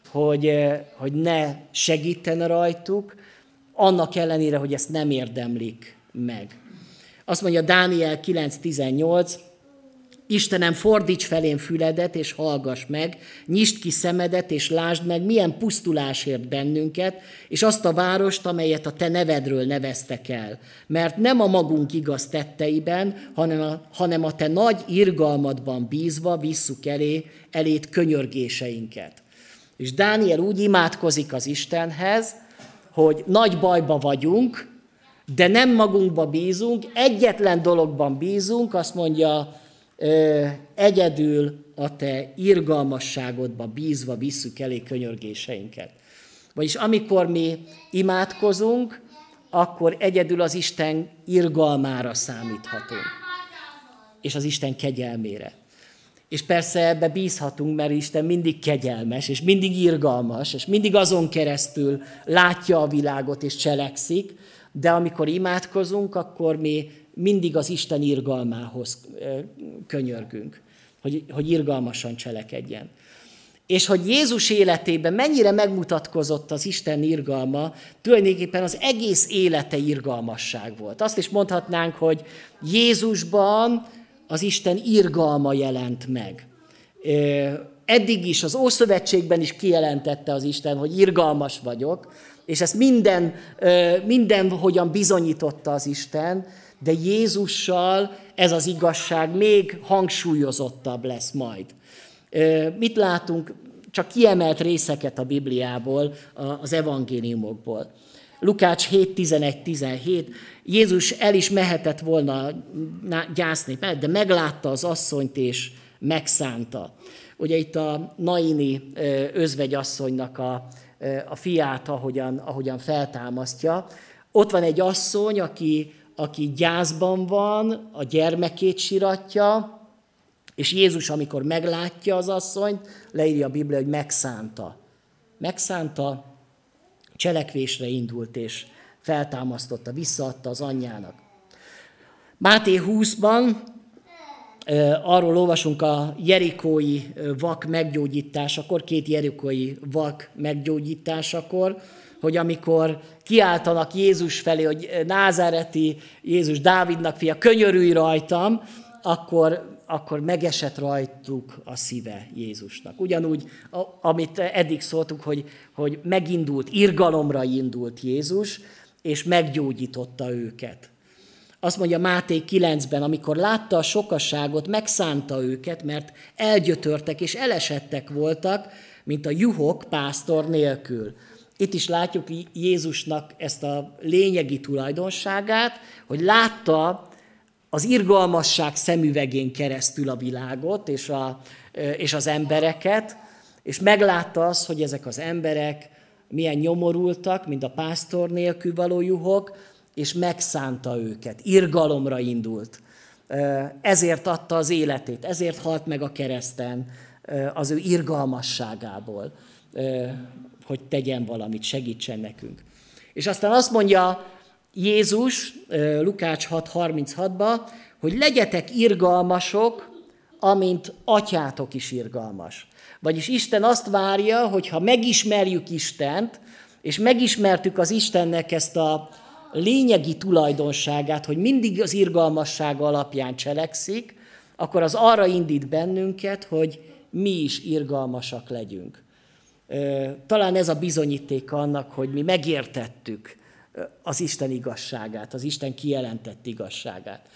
hogy, hogy ne segítene rajtuk, annak ellenére, hogy ezt nem érdemlik meg. Azt mondja Dániel 9.18, Istenem, fordíts felén füledet, és hallgass meg, nyisd ki szemedet, és lásd meg, milyen pusztulás ért bennünket, és azt a várost, amelyet a te nevedről neveztek el. Mert nem a magunk igaz tetteiben, hanem a, hanem a te nagy irgalmadban bízva visszuk elé, elét könyörgéseinket. És Dániel úgy imádkozik az Istenhez, hogy nagy bajba vagyunk, de nem magunkba bízunk, egyetlen dologban bízunk, azt mondja, egyedül a te irgalmasságodba bízva visszük elé könyörgéseinket. Vagyis amikor mi imádkozunk, akkor egyedül az Isten irgalmára számíthatunk, és az Isten kegyelmére. És persze ebbe bízhatunk, mert Isten mindig kegyelmes, és mindig irgalmas, és mindig azon keresztül látja a világot és cselekszik, de amikor imádkozunk, akkor mi mindig az Isten irgalmához könyörgünk, hogy, hogy irgalmasan cselekedjen. és hogy Jézus életében mennyire megmutatkozott az Isten irgalma, tulajdonképpen az egész élete irgalmasság volt. Azt is mondhatnánk, hogy Jézusban az Isten irgalma jelent meg. Eddig is, az Ószövetségben is kijelentette az Isten, hogy irgalmas vagyok, és ezt minden, minden hogyan bizonyította az Isten, de Jézussal ez az igazság még hangsúlyozottabb lesz majd. Mit látunk? Csak kiemelt részeket a Bibliából, az evangéliumokból. Lukács 7, 11, 17. Jézus el is mehetett volna gyászni, de meglátta az asszonyt és megszánta. Ugye itt a Naini özvegyasszonynak a, a fiát, ahogyan, ahogyan feltámasztja. Ott van egy asszony, aki, aki gyászban van, a gyermekét siratja, és Jézus, amikor meglátja az asszonyt, leírja a Biblia, hogy megszánta. Megszánta, cselekvésre indult, és feltámasztotta, visszaadta az anyjának. Máté 20-ban arról olvasunk a jerikói vak meggyógyításakor, két jerikói vak meggyógyításakor, hogy amikor kiáltanak Jézus felé, hogy názáreti Jézus Dávidnak fia, könyörülj rajtam, akkor akkor megesett rajtuk a szíve Jézusnak. Ugyanúgy, amit eddig szóltuk, hogy, hogy megindult, irgalomra indult Jézus, és meggyógyította őket. Azt mondja Máté 9-ben, amikor látta a sokasságot, megszánta őket, mert elgyötörtek és elesettek voltak, mint a juhok pásztor nélkül. Itt is látjuk Jézusnak ezt a lényegi tulajdonságát, hogy látta az irgalmasság szemüvegén keresztül a világot és, a, és az embereket, és meglátta azt, hogy ezek az emberek milyen nyomorultak, mint a pásztor nélkül való juhok, és megszánta őket, irgalomra indult. Ezért adta az életét, ezért halt meg a kereszten az ő irgalmasságából, hogy tegyen valamit, segítsen nekünk. És aztán azt mondja Jézus Lukács 6.36-ba, hogy legyetek irgalmasok, amint atyátok is irgalmas. Vagyis Isten azt várja, hogy ha megismerjük Istent, és megismertük az Istennek ezt a lényegi tulajdonságát, hogy mindig az irgalmassága alapján cselekszik, akkor az arra indít bennünket, hogy mi is irgalmasak legyünk. Talán ez a bizonyíték annak, hogy mi megértettük az Isten igazságát, az Isten kijelentett igazságát.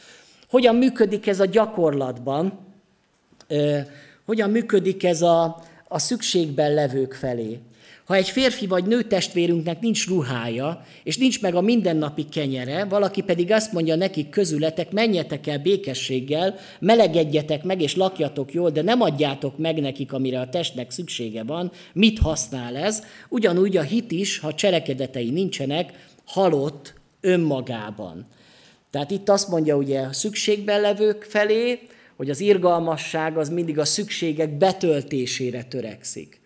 Hogyan működik ez a gyakorlatban? Hogyan működik ez a, a szükségben levők felé? Ha egy férfi vagy nő testvérünknek nincs ruhája, és nincs meg a mindennapi kenyere, valaki pedig azt mondja nekik közületek, menjetek el békességgel, melegedjetek meg és lakjatok jól, de nem adjátok meg nekik, amire a testnek szüksége van, mit használ ez? Ugyanúgy a hit is, ha cselekedetei nincsenek, halott önmagában. Tehát itt azt mondja ugye a szükségben levők felé, hogy az irgalmasság az mindig a szükségek betöltésére törekszik.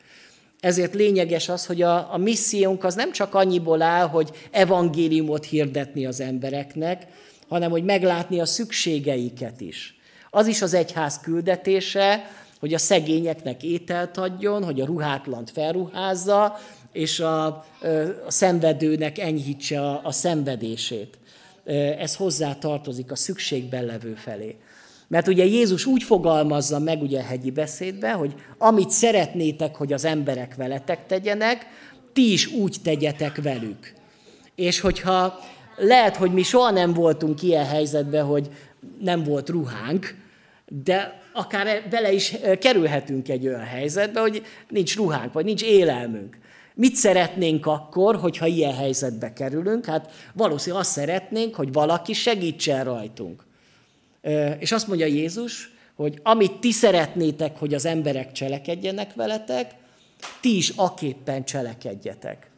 Ezért lényeges az, hogy a, a missziónk az nem csak annyiból áll, hogy evangéliumot hirdetni az embereknek, hanem hogy meglátni a szükségeiket is. Az is az egyház küldetése, hogy a szegényeknek ételt adjon, hogy a ruhátlant felruházza, és a, a szenvedőnek enyhítse a, a szenvedését. Ez hozzá tartozik a szükségben levő felé. Mert ugye Jézus úgy fogalmazza meg ugye a hegyi beszédbe, hogy amit szeretnétek, hogy az emberek veletek tegyenek, ti is úgy tegyetek velük. És hogyha lehet, hogy mi soha nem voltunk ilyen helyzetben, hogy nem volt ruhánk, de akár bele is kerülhetünk egy olyan helyzetbe, hogy nincs ruhánk, vagy nincs élelmünk. Mit szeretnénk akkor, hogyha ilyen helyzetbe kerülünk? Hát valószínűleg azt szeretnénk, hogy valaki segítsen rajtunk. És azt mondja Jézus, hogy amit ti szeretnétek, hogy az emberek cselekedjenek veletek, ti is aképpen cselekedjetek.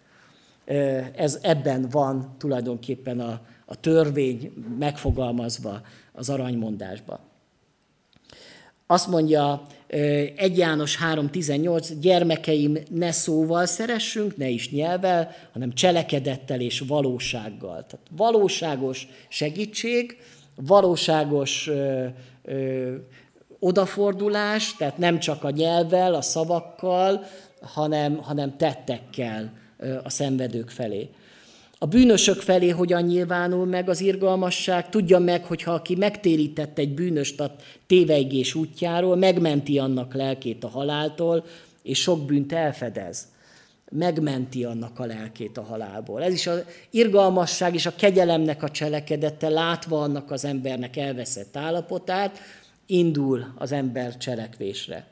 Ez ebben van tulajdonképpen a, a törvény megfogalmazva az aranymondásban. Azt mondja 1 János 3.18, gyermekeim, ne szóval szeressünk, ne is nyelvel, hanem cselekedettel és valósággal. Tehát valóságos segítség, valóságos ö, ö, odafordulás, tehát nem csak a nyelvvel, a szavakkal, hanem, hanem tettekkel a szenvedők felé. A bűnösök felé hogyan nyilvánul meg az irgalmasság? Tudja meg, hogy ha aki megtérített egy bűnöst a téveigés útjáról, megmenti annak lelkét a haláltól, és sok bűnt elfedez. Megmenti annak a lelkét a halálból. Ez is az irgalmasság és a kegyelemnek a cselekedete, látva annak az embernek elveszett állapotát, indul az ember cselekvésre.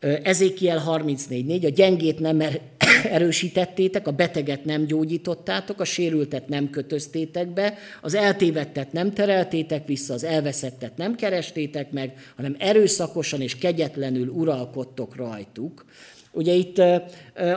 Ezékiel 34.4, a gyengét nem er- erősítettétek, a beteget nem gyógyítottátok, a sérültet nem kötöztétek be, az eltévettet nem tereltétek vissza, az elveszettet nem kerestétek meg, hanem erőszakosan és kegyetlenül uralkodtok rajtuk. Ugye itt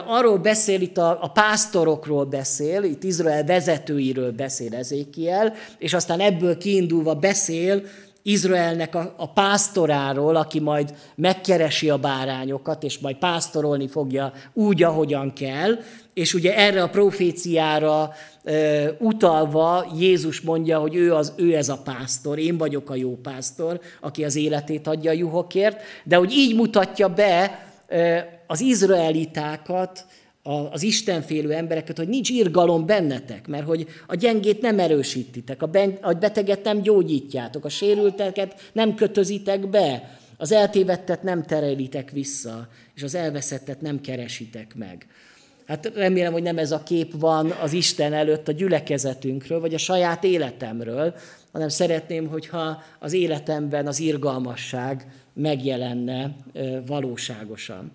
arról beszél, itt a, a pásztorokról beszél, itt Izrael vezetőiről beszél Ezékiel, és aztán ebből kiindulva beszél Izraelnek a, a pásztoráról, aki majd megkeresi a bárányokat, és majd pásztorolni fogja úgy, ahogyan kell, és ugye erre a proféciára e, utalva Jézus mondja, hogy ő, az, ő ez a pásztor, én vagyok a jó pásztor, aki az életét adja a juhokért, de hogy így mutatja be e, az izraelitákat, az istenfélő embereket, hogy nincs irgalom bennetek, mert hogy a gyengét nem erősítitek, a beteget nem gyógyítjátok, a sérülteket nem kötözitek be, az eltévettet nem terelitek vissza, és az elveszettet nem keresitek meg. Hát remélem, hogy nem ez a kép van az Isten előtt a gyülekezetünkről, vagy a saját életemről, hanem szeretném, hogyha az életemben az irgalmasság megjelenne valóságosan.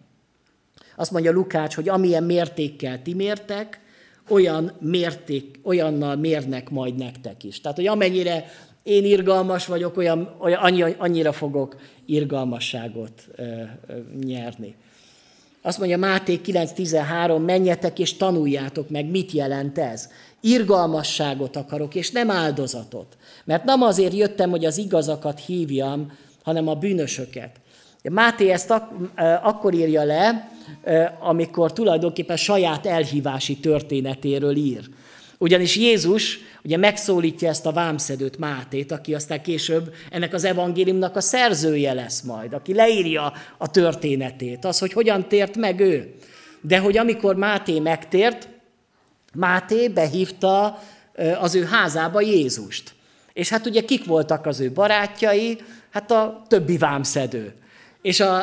Azt mondja Lukács, hogy amilyen mértékkel ti mértek, olyan mérték, olyannal mérnek majd nektek is. Tehát, hogy amennyire én irgalmas vagyok, olyan, olyan annyira fogok irgalmasságot ö, ö, nyerni. Azt mondja Máté 9.13, menjetek és tanuljátok meg, mit jelent ez. Irgalmasságot akarok, és nem áldozatot. Mert nem azért jöttem, hogy az igazakat hívjam, hanem a bűnösöket. Máté ezt ak- akkor írja le, amikor tulajdonképpen saját elhívási történetéről ír. Ugyanis Jézus ugye megszólítja ezt a vámszedőt Mátét, aki aztán később ennek az evangéliumnak a szerzője lesz majd, aki leírja a történetét, az, hogy hogyan tért meg ő. De hogy amikor Máté megtért, Máté behívta az ő házába Jézust. És hát ugye kik voltak az ő barátjai? Hát a többi vámszedő. És a,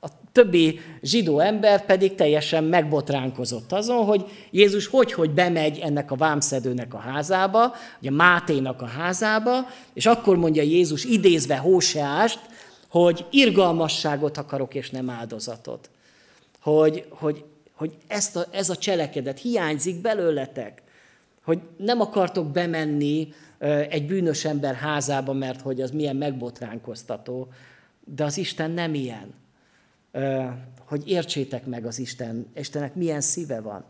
a többi zsidó ember pedig teljesen megbotránkozott azon, hogy Jézus hogy-hogy bemegy ennek a vámszedőnek a házába, ugye Máténak a házába, és akkor mondja Jézus idézve Hóseást, hogy irgalmasságot akarok, és nem áldozatot. Hogy, hogy, hogy ezt a, ez a cselekedet hiányzik belőletek. Hogy nem akartok bemenni egy bűnös ember házába, mert hogy az milyen megbotránkoztató, de az Isten nem ilyen. Hogy értsétek meg az Isten, Istennek milyen szíve van,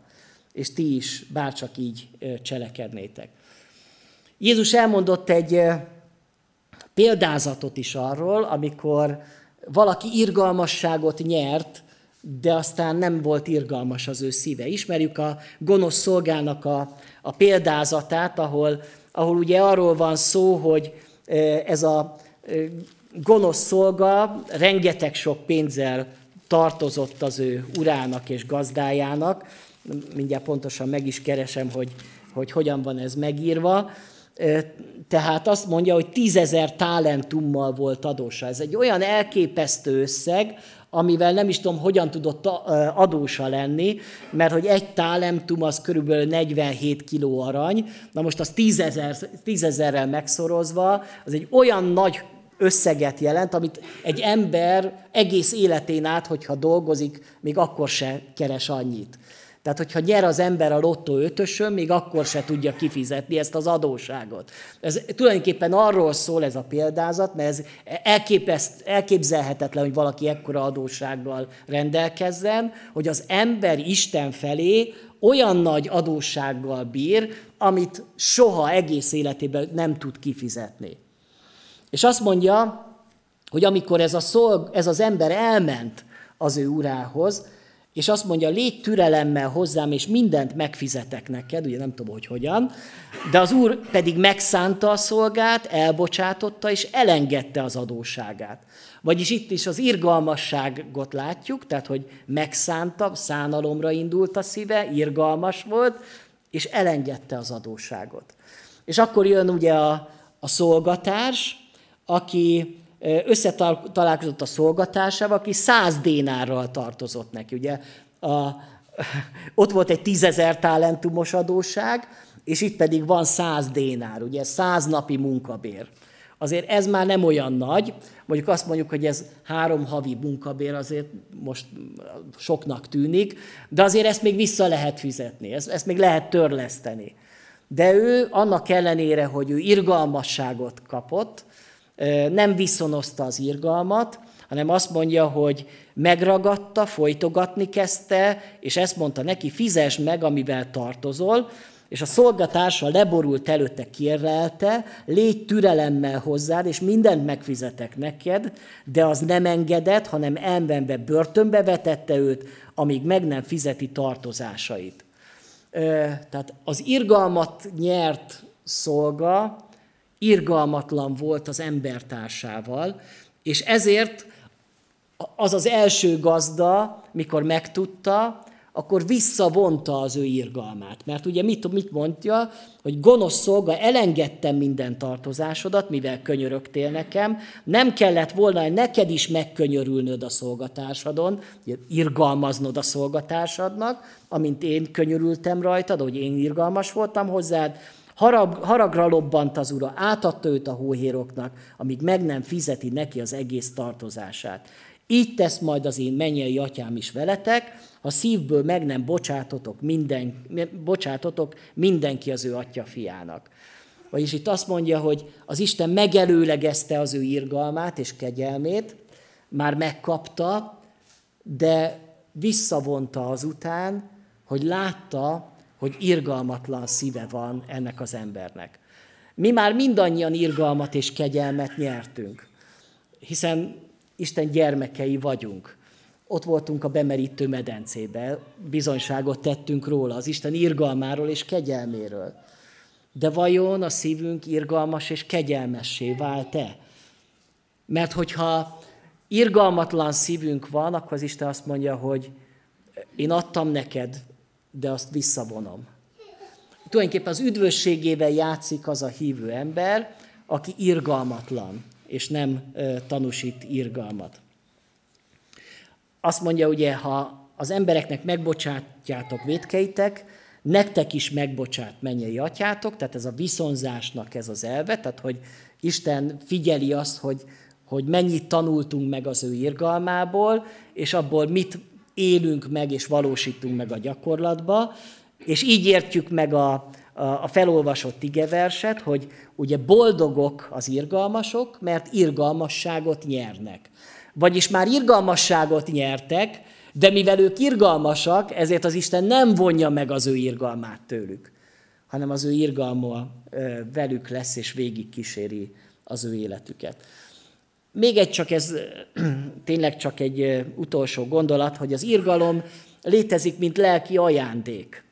és ti is bárcsak így cselekednétek. Jézus elmondott egy példázatot is arról, amikor valaki irgalmasságot nyert, de aztán nem volt irgalmas az ő szíve. Ismerjük a gonosz szolgának a, a példázatát, ahol, ahol ugye arról van szó, hogy ez a gonosz szolga rengeteg sok pénzzel tartozott az ő urának és gazdájának. Mindjárt pontosan meg is keresem, hogy, hogy hogyan van ez megírva. Tehát azt mondja, hogy tízezer talentummal volt adósa. Ez egy olyan elképesztő összeg, amivel nem is tudom, hogyan tudott adósa lenni, mert hogy egy talentum az körülbelül 47 kiló arany, na most az tízezer, tízezerrel megszorozva, az egy olyan nagy összeget jelent, amit egy ember egész életén át, hogyha dolgozik, még akkor se keres annyit. Tehát, hogyha nyer az ember a lottó ötösön, még akkor se tudja kifizetni ezt az adóságot. Ez tulajdonképpen arról szól ez a példázat, mert ez elképeszt, elképzelhetetlen, hogy valaki ekkora adóssággal rendelkezzen, hogy az ember Isten felé olyan nagy adóssággal bír, amit soha egész életében nem tud kifizetni. És azt mondja, hogy amikor ez, a szolg, ez az ember elment az ő urához, és azt mondja, légy türelemmel hozzám, és mindent megfizetek neked, ugye nem tudom, hogy hogyan, de az úr pedig megszánta a szolgát, elbocsátotta, és elengedte az adóságát. Vagyis itt is az irgalmasságot látjuk, tehát, hogy megszánta, szánalomra indult a szíve, irgalmas volt, és elengedte az adóságot. És akkor jön ugye a, a szolgatárs, aki összetalálkozott a szolgatársával, aki száz dénárral tartozott neki. Ugye a, ott volt egy tízezer talentumos adóság, és itt pedig van száz dénár, ugye száz napi munkabér. Azért ez már nem olyan nagy, mondjuk azt mondjuk, hogy ez három havi munkabér, azért most soknak tűnik, de azért ezt még vissza lehet fizetni, ezt, ezt még lehet törleszteni. De ő annak ellenére, hogy ő irgalmasságot kapott, nem viszonozta az irgalmat, hanem azt mondja, hogy megragadta, folytogatni kezdte, és ezt mondta neki, fizes meg, amivel tartozol, és a szolgatársa leborult előtte kérlelte, légy türelemmel hozzád, és mindent megfizetek neked, de az nem engedett, hanem elmenve börtönbe vetette őt, amíg meg nem fizeti tartozásait. Tehát az irgalmat nyert szolga irgalmatlan volt az embertársával, és ezért az az első gazda, mikor megtudta, akkor visszavonta az ő irgalmát. Mert ugye mit, mit mondja, hogy gonosz szolga, elengedtem minden tartozásodat, mivel könyörögtél nekem, nem kellett volna, hogy neked is megkönyörülnöd a szolgatársadon, irgalmaznod a szolgatársadnak, amint én könyörültem rajtad, hogy én irgalmas voltam hozzád, Harag, haragra lobbant az ura, átadta őt a hóhéroknak, amíg meg nem fizeti neki az egész tartozását. Így tesz majd az én mennyei atyám is veletek, ha szívből meg nem bocsátotok, minden, bocsátotok mindenki az ő atya fiának. Vagyis itt azt mondja, hogy az Isten megelőlegezte az ő irgalmát és kegyelmét, már megkapta, de visszavonta azután, hogy látta, hogy irgalmatlan szíve van ennek az embernek. Mi már mindannyian irgalmat és kegyelmet nyertünk, hiszen Isten gyermekei vagyunk. Ott voltunk a bemerítő medencébe, bizonyságot tettünk róla, az Isten irgalmáról és kegyelméről. De vajon a szívünk irgalmas és kegyelmessé vált-e? Mert hogyha irgalmatlan szívünk van, akkor az Isten azt mondja, hogy én adtam neked de azt visszavonom. Tulajdonképpen az üdvösségével játszik az a hívő ember, aki irgalmatlan, és nem tanúsít irgalmat. Azt mondja ugye, ha az embereknek megbocsátjátok védkeitek, nektek is megbocsát mennyei atyátok, tehát ez a viszonzásnak ez az elve, tehát hogy Isten figyeli azt, hogy, hogy mennyit tanultunk meg az ő irgalmából, és abból mit élünk meg és valósítunk meg a gyakorlatba, és így értjük meg a, a, a felolvasott igeverset, hogy ugye boldogok az irgalmasok, mert irgalmasságot nyernek. Vagyis már irgalmasságot nyertek, de mivel ők irgalmasak, ezért az Isten nem vonja meg az ő irgalmát tőlük, hanem az ő irgalma velük lesz, és végig kíséri az ő életüket. Még egy csak ez, tényleg csak egy utolsó gondolat, hogy az irgalom létezik, mint lelki ajándék.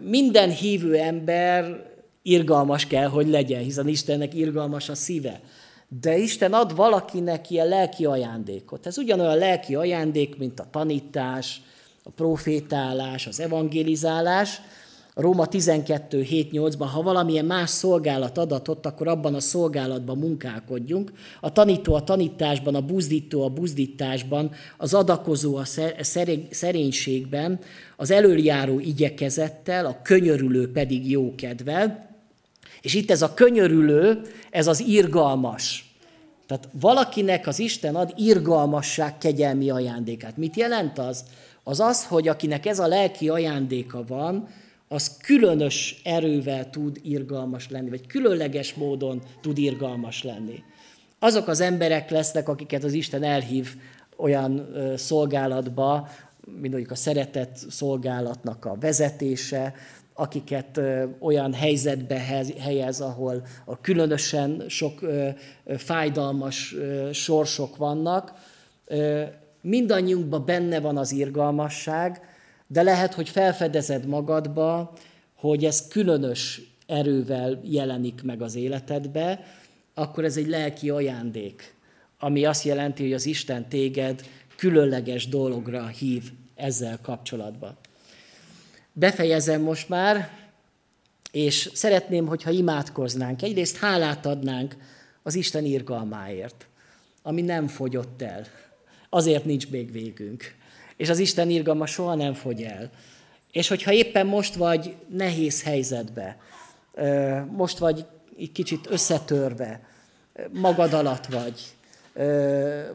Minden hívő ember irgalmas kell, hogy legyen, hiszen Istennek irgalmas a szíve. De Isten ad valakinek ilyen lelki ajándékot. Ez ugyanolyan lelki ajándék, mint a tanítás, a profétálás, az evangelizálás, Róma 12, 7, 8-ban, ha valamilyen más szolgálat adatott, akkor abban a szolgálatban munkálkodjunk. A tanító a tanításban, a buzdító a buzdításban, az adakozó a szerénységben, az előjáró igyekezettel, a könyörülő pedig jókedvel. És itt ez a könyörülő, ez az irgalmas. Tehát valakinek az Isten ad irgalmasság kegyelmi ajándékát. Mit jelent az? Az az, hogy akinek ez a lelki ajándéka van, az különös erővel tud irgalmas lenni, vagy különleges módon tud irgalmas lenni. Azok az emberek lesznek, akiket az Isten elhív olyan szolgálatba, mint mondjuk a szeretett szolgálatnak a vezetése, akiket olyan helyzetbe helyez, ahol a különösen sok fájdalmas sorsok vannak, mindannyiunkban benne van az irgalmasság, de lehet, hogy felfedezed magadba, hogy ez különös erővel jelenik meg az életedbe, akkor ez egy lelki ajándék, ami azt jelenti, hogy az Isten téged különleges dologra hív ezzel kapcsolatban. Befejezem most már, és szeretném, hogyha imádkoznánk. Egyrészt hálát adnánk az Isten irgalmáért, ami nem fogyott el. Azért nincs még végünk. És az Isten irgalma soha nem fogy el. És hogyha éppen most vagy nehéz helyzetbe, most vagy egy kicsit összetörve, magad alatt vagy,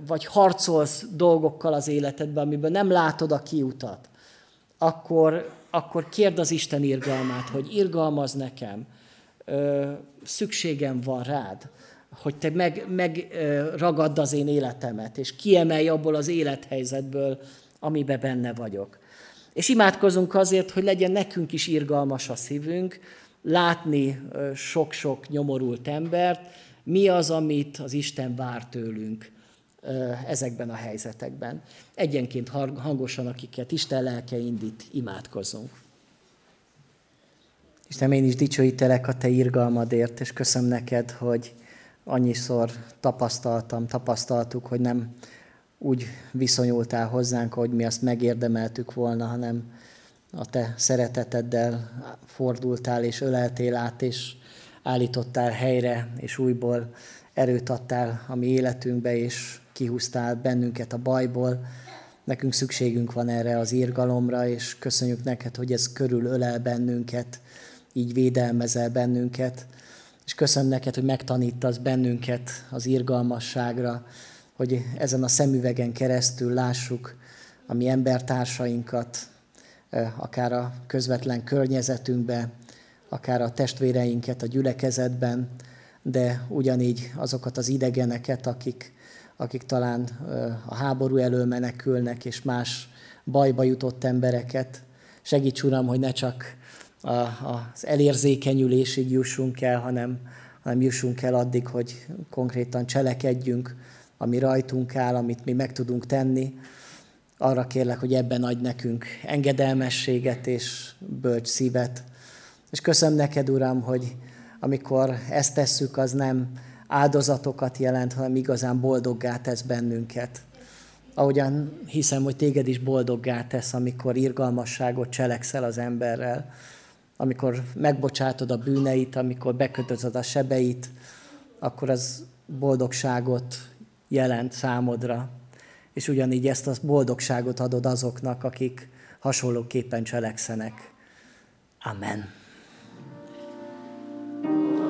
vagy harcolsz dolgokkal az életedben, amiből nem látod a kiutat, akkor, akkor kérd az Isten irgalmát, hogy irgalmaz nekem, szükségem van rád, hogy te meg, megragadd az én életemet, és kiemelj abból az élethelyzetből, amiben benne vagyok. És imádkozunk azért, hogy legyen nekünk is irgalmas a szívünk, látni sok-sok nyomorult embert, mi az, amit az Isten vár tőlünk ezekben a helyzetekben. Egyenként hangosan, akiket Isten lelke indít, imádkozunk. Isten, én is dicsőítelek a Te irgalmadért, és köszönöm neked, hogy annyiszor tapasztaltam, tapasztaltuk, hogy nem úgy viszonyultál hozzánk, hogy mi azt megérdemeltük volna, hanem a te szereteteddel fordultál és öleltél át, és állítottál helyre, és újból erőt adtál a mi életünkbe, és kihúztál bennünket a bajból. Nekünk szükségünk van erre az írgalomra, és köszönjük neked, hogy ez körül ölel bennünket, így védelmezel bennünket, és köszönöm neked, hogy megtanítasz bennünket az irgalmasságra, hogy ezen a szemüvegen keresztül lássuk a mi embertársainkat, akár a közvetlen környezetünkbe, akár a testvéreinket a gyülekezetben, de ugyanígy azokat az idegeneket, akik, akik talán a háború elől menekülnek, és más bajba jutott embereket. Segíts, Uram, hogy ne csak az elérzékenyülésig jussunk el, hanem, hanem jussunk el addig, hogy konkrétan cselekedjünk, ami rajtunk áll, amit mi meg tudunk tenni. Arra kérlek, hogy ebben adj nekünk engedelmességet és bölcs szívet. És köszönöm neked, Uram, hogy amikor ezt tesszük, az nem áldozatokat jelent, hanem igazán boldoggá tesz bennünket. Ahogyan hiszem, hogy téged is boldoggá tesz, amikor irgalmasságot cselekszel az emberrel, amikor megbocsátod a bűneit, amikor bekötözöd a sebeit, akkor az boldogságot jelent számodra. És ugyanígy ezt a boldogságot adod azoknak, akik hasonlóképpen cselekszenek. Amen. thank